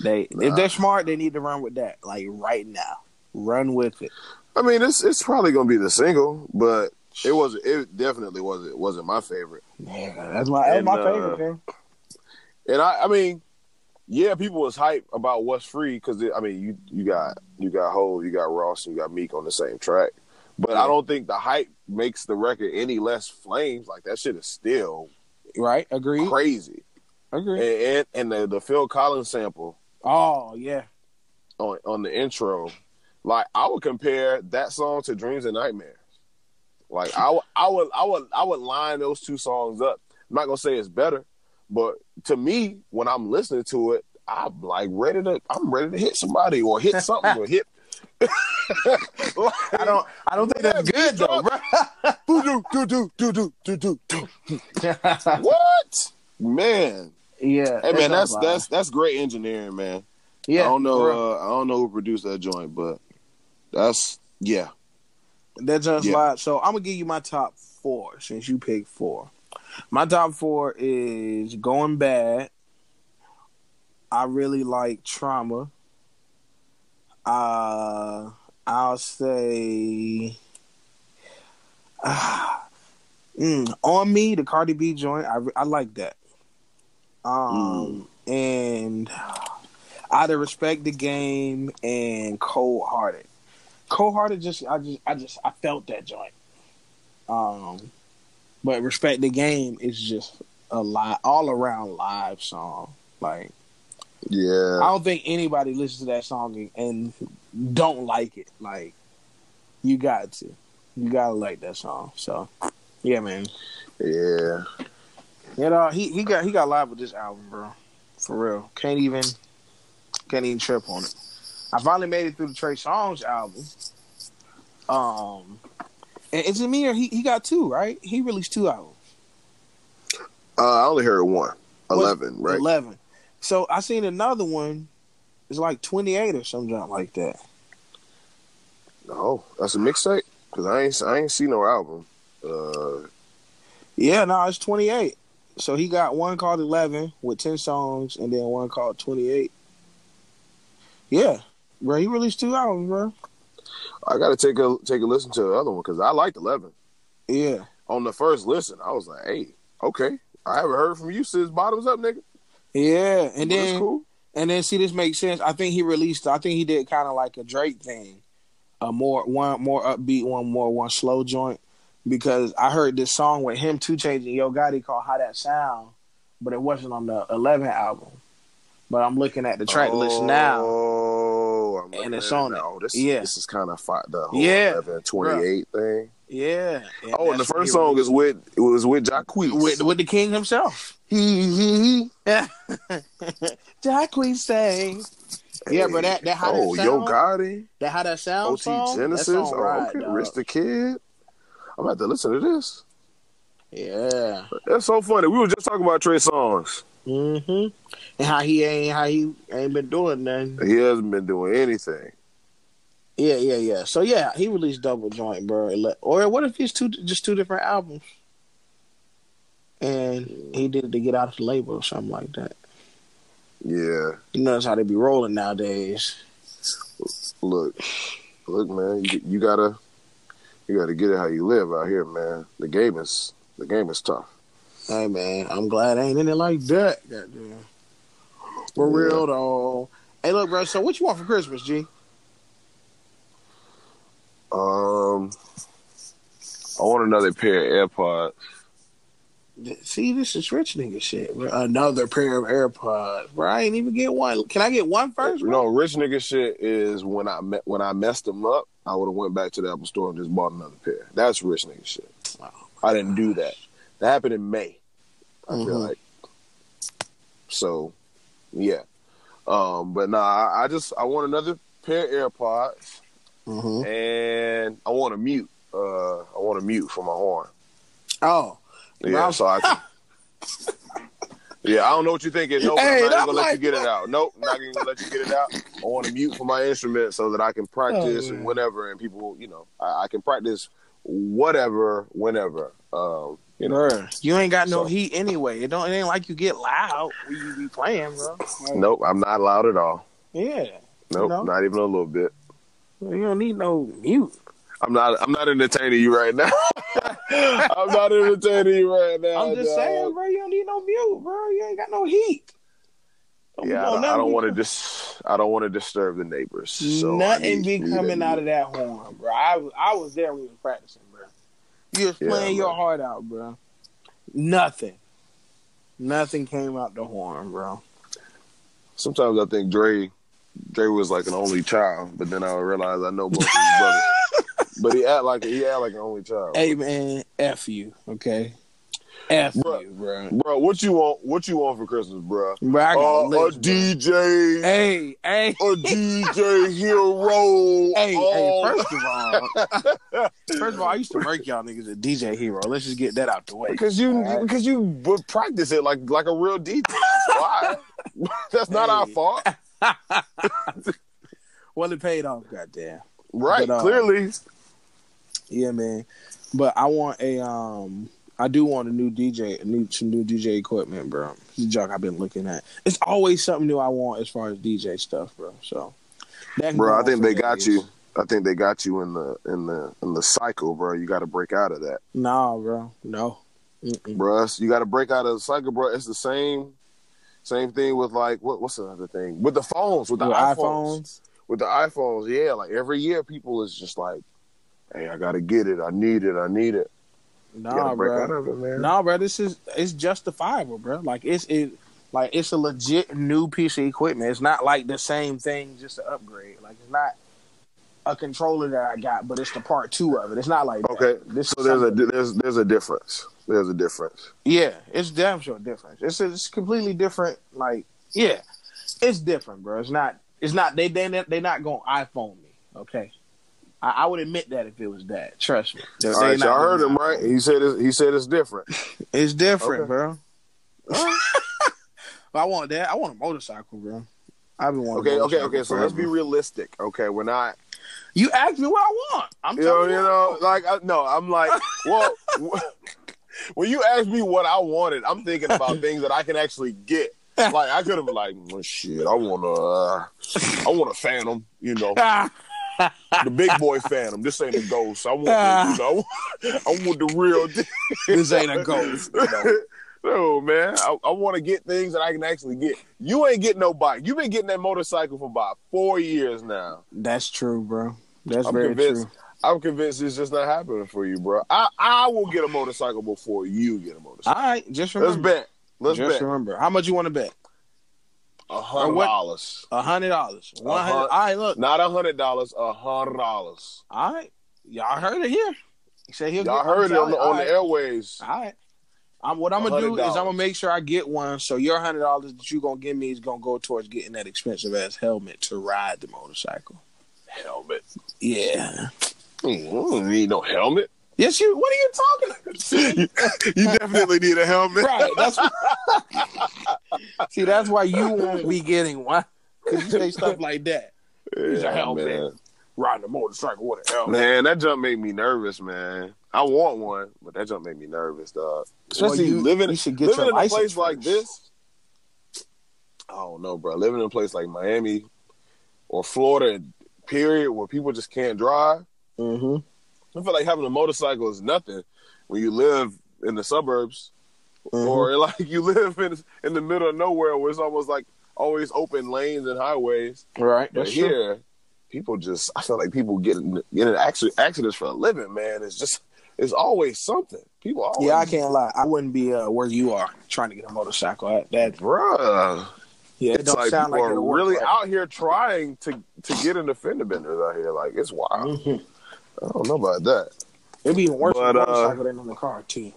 They, nah. if they're smart, they need to run with that, like right now. Run with it. I mean, it's it's probably gonna be the single, but it wasn't. It definitely wasn't. Wasn't my favorite. Yeah, that's my that's my favorite. Uh, man. And I, I mean, yeah, people was hype about what's free because I mean, you you got you got Hov, you got Ross, and you got Meek on the same track. But yeah. I don't think the hype makes the record any less flames. Like that shit is still right. Agree. Crazy. Agree. And, and the the Phil Collins sample. Oh yeah. On on the intro, like I would compare that song to Dreams and Nightmares. Like I, I would, I would, I would line those two songs up. I'm not gonna say it's better, but to me, when I'm listening to it, I'm like ready to, I'm ready to hit somebody or hit something or hit. like, I don't, I don't think that's good though, bro. do do do do do do do do. What, man? Yeah. Hey man, that's that's that's great engineering, man. Yeah. I don't know. Uh, I don't know who produced that joint, but that's yeah. That just yeah. So I'm gonna give you my top four since you picked four. My top four is going bad. I really like trauma. Uh, I'll say uh, mm, on me the Cardi B joint. I I like that. Um, mm. and either respect the game and cold hearted. Cold hearted just I just I just I felt that joint. Um but respect the game is just a lot all around live song. Like Yeah. I don't think anybody listens to that song and don't like it. Like you got to. You gotta like that song. So yeah, man. Yeah. You know, he, he got he got live with this album, bro. For real. Can't even can't even trip on it. I finally made it through the Trey Songz album. Um and is it me or he, he got two, right? He released two albums. Uh, I only heard one. Was- Eleven, right? Eleven. So I seen another one. It's like twenty eight or something like that. No, that's a mixtape. Cause I ain't I ain't seen no album. Uh, Yeah, no, it's twenty eight. So he got one called Eleven with ten songs, and then one called Twenty Eight. Yeah, bro, he released two albums, bro. I got to take a take a listen to the other one because I liked Eleven. Yeah, On the first listen, I was like, "Hey, okay, I haven't heard from you since Bottoms Up, nigga." yeah, and But then cool. and then see this makes sense. I think he released. I think he did kind of like a Drake thing, a more one more upbeat, one more one slow joint. Because I heard this song with him, 2 Chainz Yo Gotti called "How That Sound," but it wasn't on the Eleven album. But I'm looking at the track list now. Oh. Oh, I'm And it's on it. now. This, Yeah. this is kind of fi- the whole Yeah, 11, 28 thing. Yeah. Oh, and the first he song is with it was with Jacquees. with with the king himself. He, Jacquees say, yeah, but that that how that sounds. oh, that Yo sound, Gotti, that how that sound OT song, Genesis. song Oh, ride, okay, dog. Rich the Kid. I'm about to listen to this. Yeah. That's so funny. We were just talking about Trey Songz. Mm-hmm. And how he ain't how he ain't been doing nothing. He hasn't been doing anything. Yeah, yeah, yeah. So yeah, he released double joint, bro. Or what if it's two just two different albums? And he did it to get out of the label or something like that. Yeah. You know that's how they be rolling nowadays. Look, look, man. You, you gotta, you gotta get it how you live out here, man. The game is, the game is tough. Hey man, I'm glad I ain't in it like that. Goddamn. For Yeah. real though. Hey look, bro, so what you want for Christmas, G? Um, I want another pair of AirPods. See, this is rich nigga shit. bro. Another pair of AirPods. Bro, I ain't even get one. Can I get one first? Bro? know, rich nigga shit is when I met when I messed them up. I would have went back to the Apple store and just bought another pair. That's rich nigga shit. Wow. I didn't do that. That happened in May. I feel Mhm. like. So, yeah. Um, but nah, I, I just I want another pair of AirPods Mhm. and I want a mute. Uh, I want a mute for my horn. Oh. Yeah, Wow. so I can. Yeah, I don't know what you're thinking. Nope, Hey, I'm not gonna let you get it out. Nope, not gonna let you get it out. I want to mute for my instrument so that I can practice Oh, and whatever, and people, you know, I, I can practice whatever, whenever. Um, you know, you ain't got no So- heat anyway. It don't. It ain't like you get loud when you be playing, bro. Like, nope, I'm not loud at all. Yeah, Nope, know? not even a little bit. you don't need no mute. I'm not. I'm not entertaining you right now. I'm not entertaining you right now. I'm just dog. saying, bro. You don't need no mute, bro. You ain't got no heat. Don't Yeah, I don't, I don't want to dis. I don't want to disturb the neighbors. So Nothing be coming out of that horn, bro. I was I was there when you were practicing. You was Yeah, playing your heart out, bro. Nothing, nothing came out the horn, bro. Sometimes I think Dre, Dre was like an only child, but then I realized I know both of his brothers. But he act like he act like an only child. Hey man, f you, okay? F Bruh. you, bro. bro, what you want? What you want for Christmas, bro? Bro, I got Uh, a bro. DJ, Hey, hey, a DJ hero. hey, hey. Oh. First of all, first of all, I used to break y'all niggas a DJ hero. Let's just get that out the way. because you Alright. because you would practice it like like a real DJ. That's why. That's not our fault, Well, it paid off, goddamn. right? But, uh, Clearly, Yeah, man. But I want a um I do want a new DJ, a new some new DJ equipment, bro. It's a junk I've been looking at. It's always something new I want as far as DJ stuff, bro. So that bro. I think they got days. you. I think they got you in the in the in the cycle, bro. You got to break out of that. Nah, bro. No. Mm-mm. bro. You got to break out of the cycle, bro. It's the same, Same thing with like what what's another thing with the phones with the With iPhones. iPhones. with the iPhones. Yeah, like every year people is just like, hey, I gotta get it. I need it. I need it. Nah, bro. it, man. Nah, bro. This is it's justifiable, bro. Like it's it like it's a legit new piece of equipment. It's not like the same thing, just to upgrade. Like it's not a controller that I got, but it's the part two of it. It's not like that. Okay, This so there's a there's there's a difference. There's a difference. yeah. It's damn sure difference. It's it's completely different. Like yeah, it's different, bro. It's not. It's not. They they they not gonna iPhone me. Okay. I, I would admit that if it was that. Trust me. They- All they right, not y'all heard gonna him, right? He said it's, he said it's different. It's different, Okay. bro. But I want that. I want a motorcycle, bro. I've been wanting. Okay, a okay, motorcycle okay. So let's be realistic. Okay, we're not. You asked me what I want. I'm You know, telling you you. know, like I, no, I'm like, well, when you ask me what I wanted, I'm thinking about things that I can actually get. Like I could have been like, well, shit, I want a, uh, I want a Phantom. You know, the big boy Phantom. This ain't a ghost. I want, the, you ah. know, I want the real. deal. this ain't a ghost. no, man. I, I want to get things that I can actually get. You ain't getting no bike. You've been getting that motorcycle for about four years now. That's true, bro. That's I'm very convinced. true. I'm convinced it's just not happening for you, bro. I, I will get a motorcycle before you get a motorcycle. All right, just Let's bet. Let's bet. just bet. remember. How much you want to bet? A hundred dollars. A hundred dollars. One hundred. All right, look. Not a hundred dollars. A hundred dollars. All right, y'all heard it here. He said he'll. Y'all heard it on the on All the airways. All right. I'm, what I'm gonna do is I'm gonna make sure I get one. So your hundred dollars that you gonna give me is gonna go towards getting that expensive ass helmet to ride the motorcycle. Helmet. Yeah. Mm, you don't need no helmet. Yes, you. What are you talking? you, you definitely need a helmet. right. That's. See, that's why you won't be getting one because you say stuff like that. Use a helmet. man. Riding a motorcycle what a helmet. Man, that jump made me nervous, man. I want one, but that jump made me nervous, dog. Especially you- living, you should get living in a place like this. I don't know, bro. Living in a place like Miami or Florida, period, where people just can't drive. Mm-hmm. I feel like having a motorcycle is nothing when you live in the suburbs Mm-hmm. or like you live in in the middle of nowhere where it's almost like always open lanes and highways. Right. But That's true. here, people just I feel like people getting getting accident, accidents for a living, man. It's just it's always something. People always Yeah, I can't lie. I wouldn't be uh, where you are trying to get a motorcycle. At. that Bruh. yeah, it It's don't like sound people like are really right. out here trying to to get into fender benders out here. Like it's wild. Mhm. I don't know about that. It'd be even worse But, uh, motorcycle than on the car too.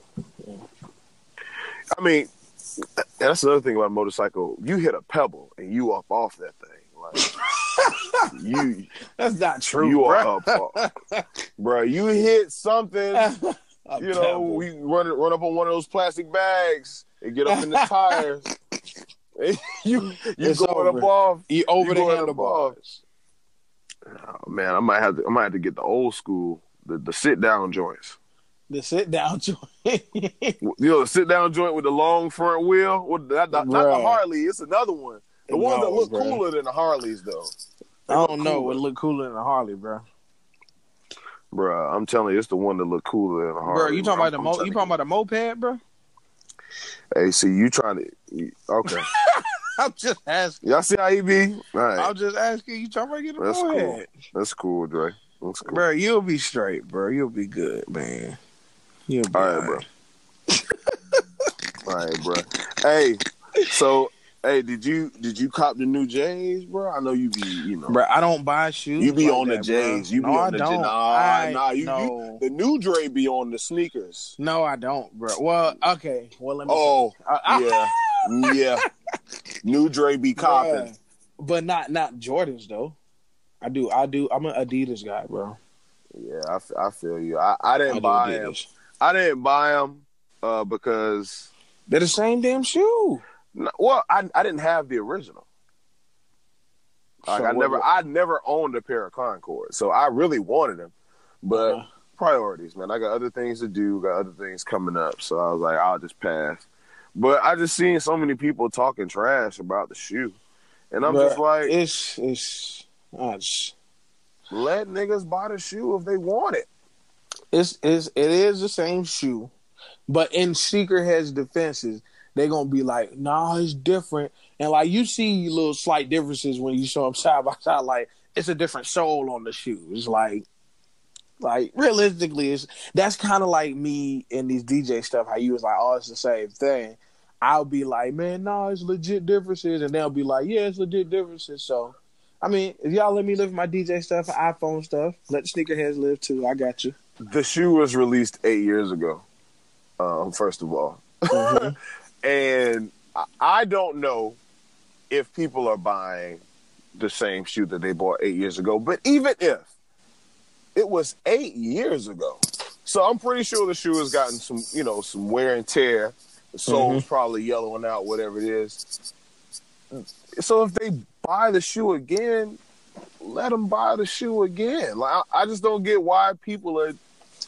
I mean, that's another thing about a motorcycle. You hit a pebble and you up off that thing. Like you That's not true. you bro. are up off. Bruh, you hit something, you know, pebble. we run run up on one of those plastic bags and get up in the tires. You you It's going over. up off. you over you the handlebars. Oh, man, I might have to I might have to get the old school, the, the sit down joints. The sit down joint. You know, the sit down joint with the long front wheel. Well, not, not, not the Harley, it's another one. The ones that look bruh. cooler than the Harleys though. They I don't know. cooler. It look cooler than a Harley, bro. Bro, I'm telling you, it's the one that look cooler than a Harley. Bro, you talking I'm- about the mo- you talking about a moped, bro? Hey, see, you trying to? Okay, I'm just asking. y'all see how he be? All right, I'm just asking. You trying to get a That's moped, cool. that's cool, Dre. That's cool. bro? You'll be straight, bro. You'll be good, man. You'll be All right, bro. All right, bro. Hey, so, hey, did you did you cop the new J's, bro? I know you be, you know, Bro, I don't buy shoes. you be like on the that, J's. bro. You be no, on I the don't. Nah, I, nah, you, no. you the new Dre be on the sneakers. No, I don't, bro. Well, okay. Well, let me. Oh, I- I- uh, ah. yeah, yeah. New Dre be copping. But not not Jordans though. I do. I do. I'm an Adidas guy, bro. Yeah, I, f- I feel you. I, I didn't I buy them. I didn't buy them uh, because They're the same damn shoe. No, well, I I didn't have the original. Like So I what- never, I never owned a pair of Concord, so I really wanted them. But Uh-huh. priorities, man. I got other things to do, got other things coming up, so I was like, I'll just pass. But I just seen so many people talking trash about the shoe, and I'm But just like, it's it's it's let niggas buy the shoe if they want it. It's, it's it is the same shoe, but in Sneakerhead's defenses, they're gonna be like, nah, it's different. And like you see little slight differences when you show them side by side, like it's a different sole on the shoes. Like like realistically, it's that's kind of like me in these DJ stuff. How you was like, oh, it's the same thing. I'll be like, man, no, it's legit differences, and they'll be like, yeah, it's legit differences. So, I mean, if y'all let me live my DJ stuff, iPhone stuff, let sneakerheads live too. I got you. The shoe was released eight years ago. Um, first of all, mm-hmm. and I don't know if people are buying the same shoe that they bought eight years ago. But even if it was eight years ago, so I'm pretty sure the shoe has gotten some, you know, some wear and tear. The sole's mm-hmm. probably yellowing out, whatever it is. So if they buy the shoe again, let them buy the shoe again. Like I, I just don't get why people are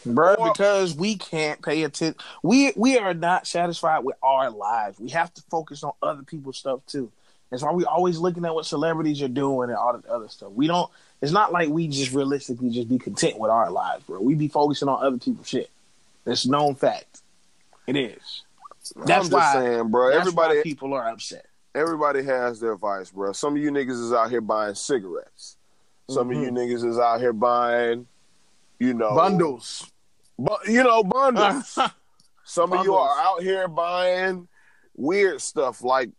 bro. Because we can't pay attention. We we are not satisfied with our lives. We have to focus on other people's stuff too. That's why we always looking at what celebrities are doing and all the other stuff. We don't. It's not like we just realistically just be content with our lives, bro. We be focusing on other people's shit. It's known fact. It is. That's I'm why, saying, bro. everybody people are upset. Everybody has their vice, bro. Some of you niggas is out here buying cigarettes. Some mm-hmm. of you niggas is out here buying, you know, bundles. But you know, bundles. Some bundles. of you are out here buying weird stuff like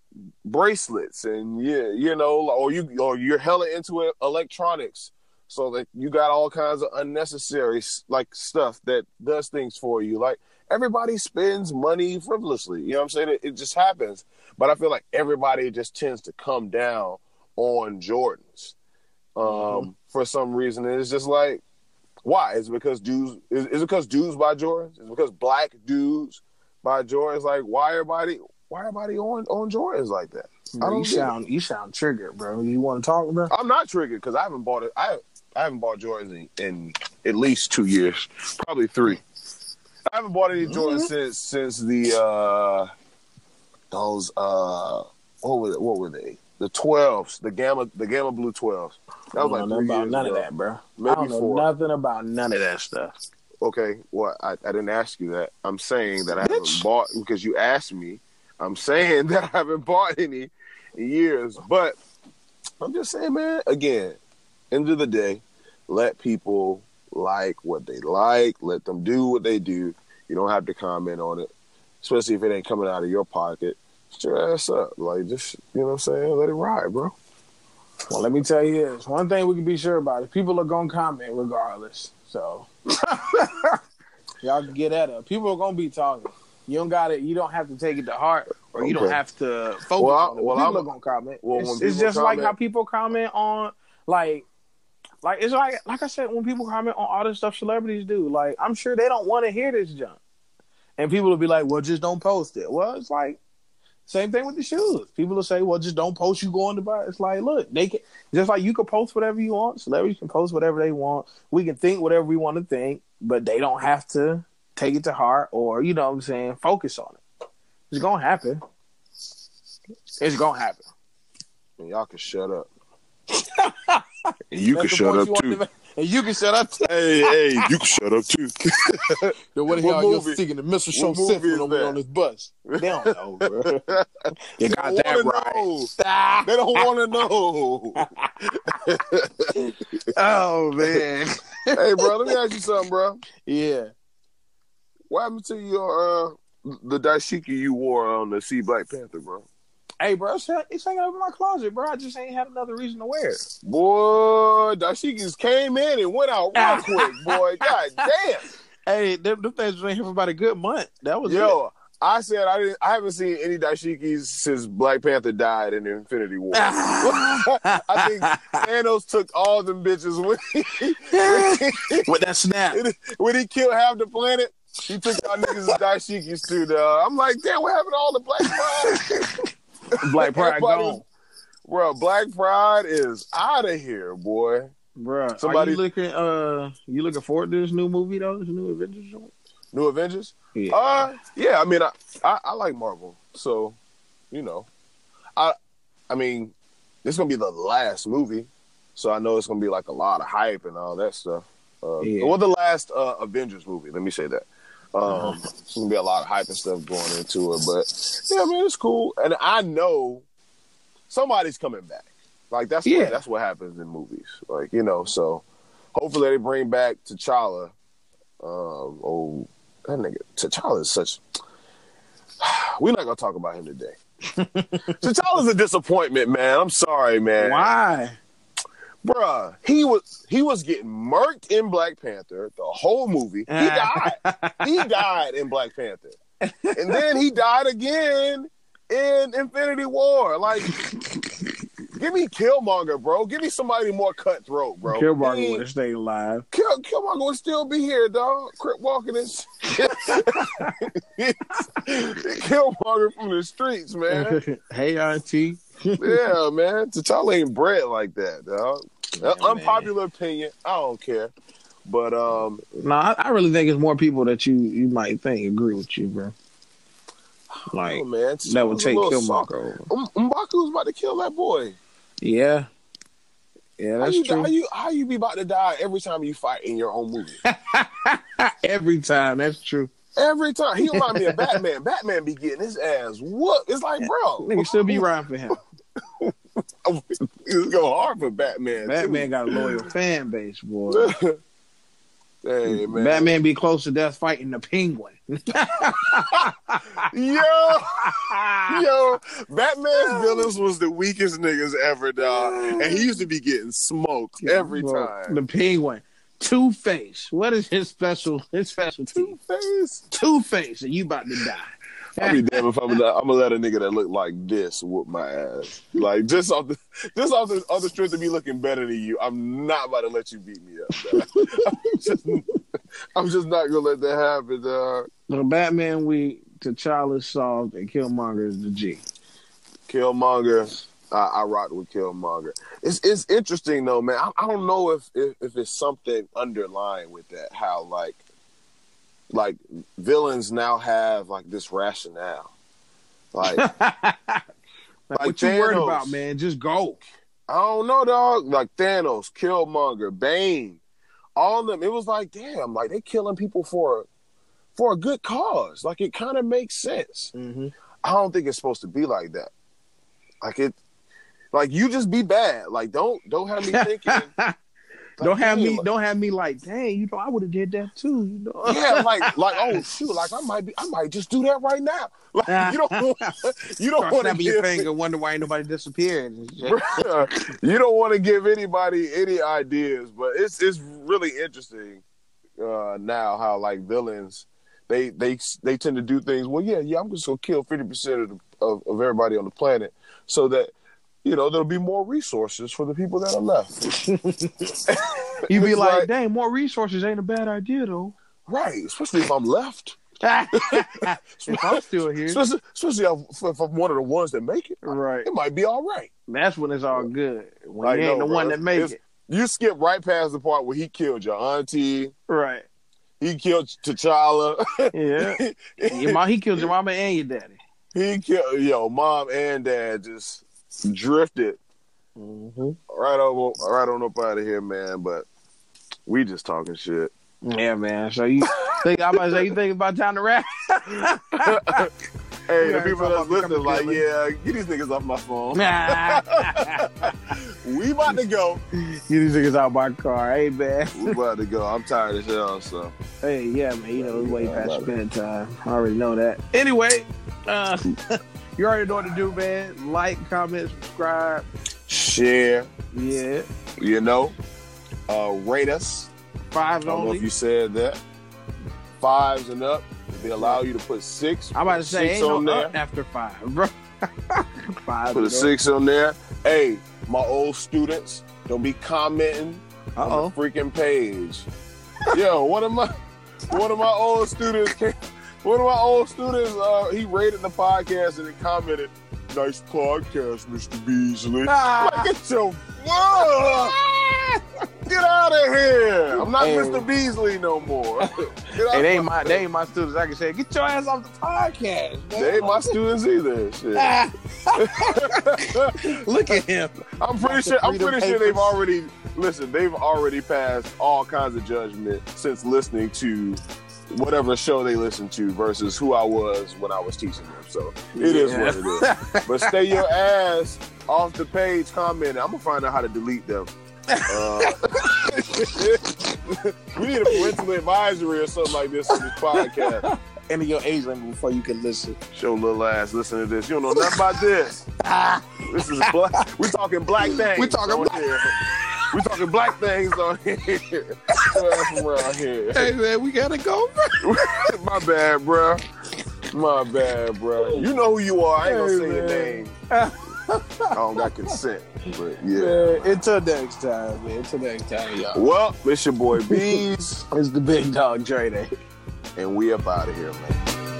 bracelets and yeah, you know, or you or you're hella into electronics, so that you got all kinds of unnecessary like stuff that does things for you. Like everybody spends money frivolously. You know what I'm saying? It, it just happens. But I feel like everybody just tends to come down on Jordans um, mm-hmm. for some reason. And it's just like, why? Is it because dudes? Is, is it because dudes buy Jordans? Is it because black dudes buy Jordans? Like, why everybody? Why everybody on on Jordans like that? I don't you sound it. you sound triggered, bro. You want to talk about? I'm not triggered because I haven't bought it. I I haven't bought Jordans in, in at least two years, probably three. I haven't bought any Jordans mm-hmm. since since the uh those uh what were they, what were they? The twelves, the gamma the gamma blue twelves. That was like three about none ago. of that, bro. Maybe I don't know four. nothing about none of that stuff. Okay, well I, I didn't ask you that. I'm saying that I haven't bought because you asked me. I'm saying that I haven't bought any in years, but I'm just saying, man. Again, end of the day, let people like what they like. Let them do what they do. You don't have to comment on it, especially if it ain't coming out of your pocket. Shut your ass up. Like, just, you know what I'm saying? Let it ride, bro. Well, let me tell you this. One thing we can be sure about is people are going to comment regardless. So, y'all can get at it. People are going to be talking. You don't got it. You don't have to take it to heart, or you don't have to focus well, on it. Well, people I'm, are gonna comment. Well, it's, it's just comment, like how people comment on like like it's like like I said, when people comment on all the stuff celebrities do, like I'm sure they don't want to hear this junk. And people will be like, Well, just don't post it. Well, it's like same thing with the shoes. People will say, Well, just don't post you going to buy. It's like, look, they can just like you can post whatever you want. Celebrities can post whatever they want. We can think whatever we want to think, but they don't have to take it to heart or, you know what I'm saying, focus on it. It's gonna happen. It's gonna happen. And y'all can shut up. And you can shut up too. And you can shut up too. hey, hey, you can shut up too. then what the hell you're singing the Mr. Show Symphony on, on this bus? They don't know, bro. you got that right. they don't want to know. oh man. hey, bro, let me ask you something, bro. Yeah. What happened to your uh the dashiki you wore on the See Black Panther, bro? Hey, bro, it's, it's hanging up in my closet, bro. I just ain't had another reason to wear it. Boy, dashikis came in and went out real quick, boy. God damn. Hey, them, them things been here for about a good month. That was yo. It. I said I didn't. I haven't seen any dashikis since Black Panther died in the Infinity War. I think Thanos took all them bitches when he, with that snap when he killed half the planet. He took y'all niggas' dashikis too, dog. I'm like, damn, what happened to all the black? Black Pride gone. bro, Black Pride is out of here, boy. Bro, somebody you looking uh you looking forward to this new movie though? This new Avengers joint? New Avengers? Yeah. Uh yeah, I mean I, I, I like Marvel. So, you know. I I mean, this is gonna be the last movie. So I know it's gonna be like a lot of hype and all that stuff. Uh, yeah. Well, the last uh, Avengers movie. Let me say that. Um, There's gonna be a lot of hype and stuff going into it, but yeah, I man, it's cool. And I know somebody's coming back. Like that's Yeah. what, that's what happens in movies. Like you know, so hopefully they bring back T'Challa. Um, oh, that nigga T'Challa is such. We're not gonna talk about him today. T'Challa's a disappointment, man. I'm sorry, man. Why? Bruh, he was he was getting murked in Black Panther the whole movie. He ah. died. he died in Black Panther, and then he died again in Infinity War. Like, give me Killmonger, bro. Give me somebody more cutthroat, bro. Killmonger He- would stayed alive. Kill, Killmonger would still be here, dog. Crip walking this. Killmonger from the streets, man. hey, Auntie. yeah, man. T'Challa ain't bred like that, dog. Yeah, Unpopular opinion. I don't care. But um, No, I, I really think it's more people that you you might think agree with you, bro. Like oh, man, that would take Killmonger over. Um, M'Baku's about to kill that boy. Yeah, yeah, How that's you, true. how you how you be about to die every time you fight in your own movie? Every time, that's true. every time he remind me of Batman. Batman be getting his ass whooped. It's like, bro, Nigga still be riding for him. It's go hard for Batman. Batman got a loyal fan base, boy. hey man, Batman be close to death fighting the penguin. Yo, yo, Batman's villains was the weakest niggas ever, dog. And he used to be getting smoked every Bro, time. The penguin. Two Face. What is his special his specialty? Two face. Two Face, and you about to die. I'll be damn if I'm gonna, I'm gonna let a nigga that look like this whoop my ass. Like just off the just off the other strength of me looking better than you, I'm not about to let you beat me up. I'm, just, I'm just not gonna let that happen, dog. Batman weak, T'Challa soft, and Killmonger is the G. Killmonger. I, I rocked with Killmonger. It's it's interesting though, man. I, I don't know if, if if it's something underlying with that. How like like villains now have like this rationale. Like Like, Like what you worried about, man? Just go. I don't know, dog. Like Thanos, Killmonger, Bane, all of them. It was like, damn, like they killing people for for a good cause. Like it kind of makes sense. Mm-hmm. I don't think it's supposed to be like that. Like it, like you just be bad. Like don't don't have me thinking. Like, don't have me. like- Don't have me like, dang, you know, I would have did that too. You know, Yeah, like like oh shoot, like I might be, I might just do that right now. Like you don't, you don't want to snapping your give, finger, wonder why ain't nobody disappeared. and shit. Bruh, you don't want to give anybody any ideas, but it's it's really interesting uh, now how like villains they they they tend to do things. Well, yeah, yeah, I'm just gonna kill fifty percent of, of of everybody on the planet so that you know there'll be more resources for the people that are left. You'd be like, like- dang, more resources ain't a bad idea though. right? Especially if I'm left. if I'm still here, Especially, especially if, if I'm one of the ones that make it. right? It might be all right. That's when it's all good. When I you ain't the bro. one that make It's- it, You skip right past the part where he killed your auntie. right? He killed T'Challa. Yeah, your mom, he killed your mama and your daddy. he killed yo mom and dad just drifted Mm-hmm. right over right on up out of here, man. But we just talking shit. Yeah, man. So you think I'm about to say you think about time to rap? Hey, the people that's listening, like, becoming yeah, get these niggas off my phone. we about to go. Get these niggas out my car. Hey, man. We about to go. I'm tired as hell. So Hey, yeah, man. You know, it's way past bedtime. I already know that. Anyway, uh, you already know what to do, man. Like, comment, subscribe. share, Yeah. you know, uh, rate us. Five I don't know only. if you said that. Fives and up. They allow you to put six. I'm about to say, six ain't on no there. up after five, bro. five. Put a six on there. Hey, my old students, don't be commenting Uh on the freaking page. Yo, one of my one of my old students came, one of my old students, uh, he rated the podcast and he commented, Nice podcast, Mr. Beasley. Like, get your! Get out of here! I'm not Hey. Mr. Beasley no more. Hey, they ain't my they ain't my students. I can say, get your ass off the podcast. Man. They ain't my students either. Shit. Look at him. I'm pretty sure. I'm pretty sure they've already listen. They've already passed all kinds of judgment since listening to whatever show they listen to versus who I was when I was teaching them. So it is Yeah. what it is. but stay your ass off the page comment. I'm gonna find out how to delete them. Uh, we need a parental advisory or something like this on this podcast. Enter your age limit before you can listen. Show little ass, listen to this. You don't know nothing about this. This is black. We talking black things. We talking black- here. We talking black things on here. From around here. Hey man, we gotta go. My bad, bro. My bad, bro. You know who you are. I ain't gonna Hey, say your name. I don't got consent. But yeah. Man, until next time, man. Until next time, y'all. Well, it's your boy Bees, It's the big dog Dre Day. and we up out of here, man.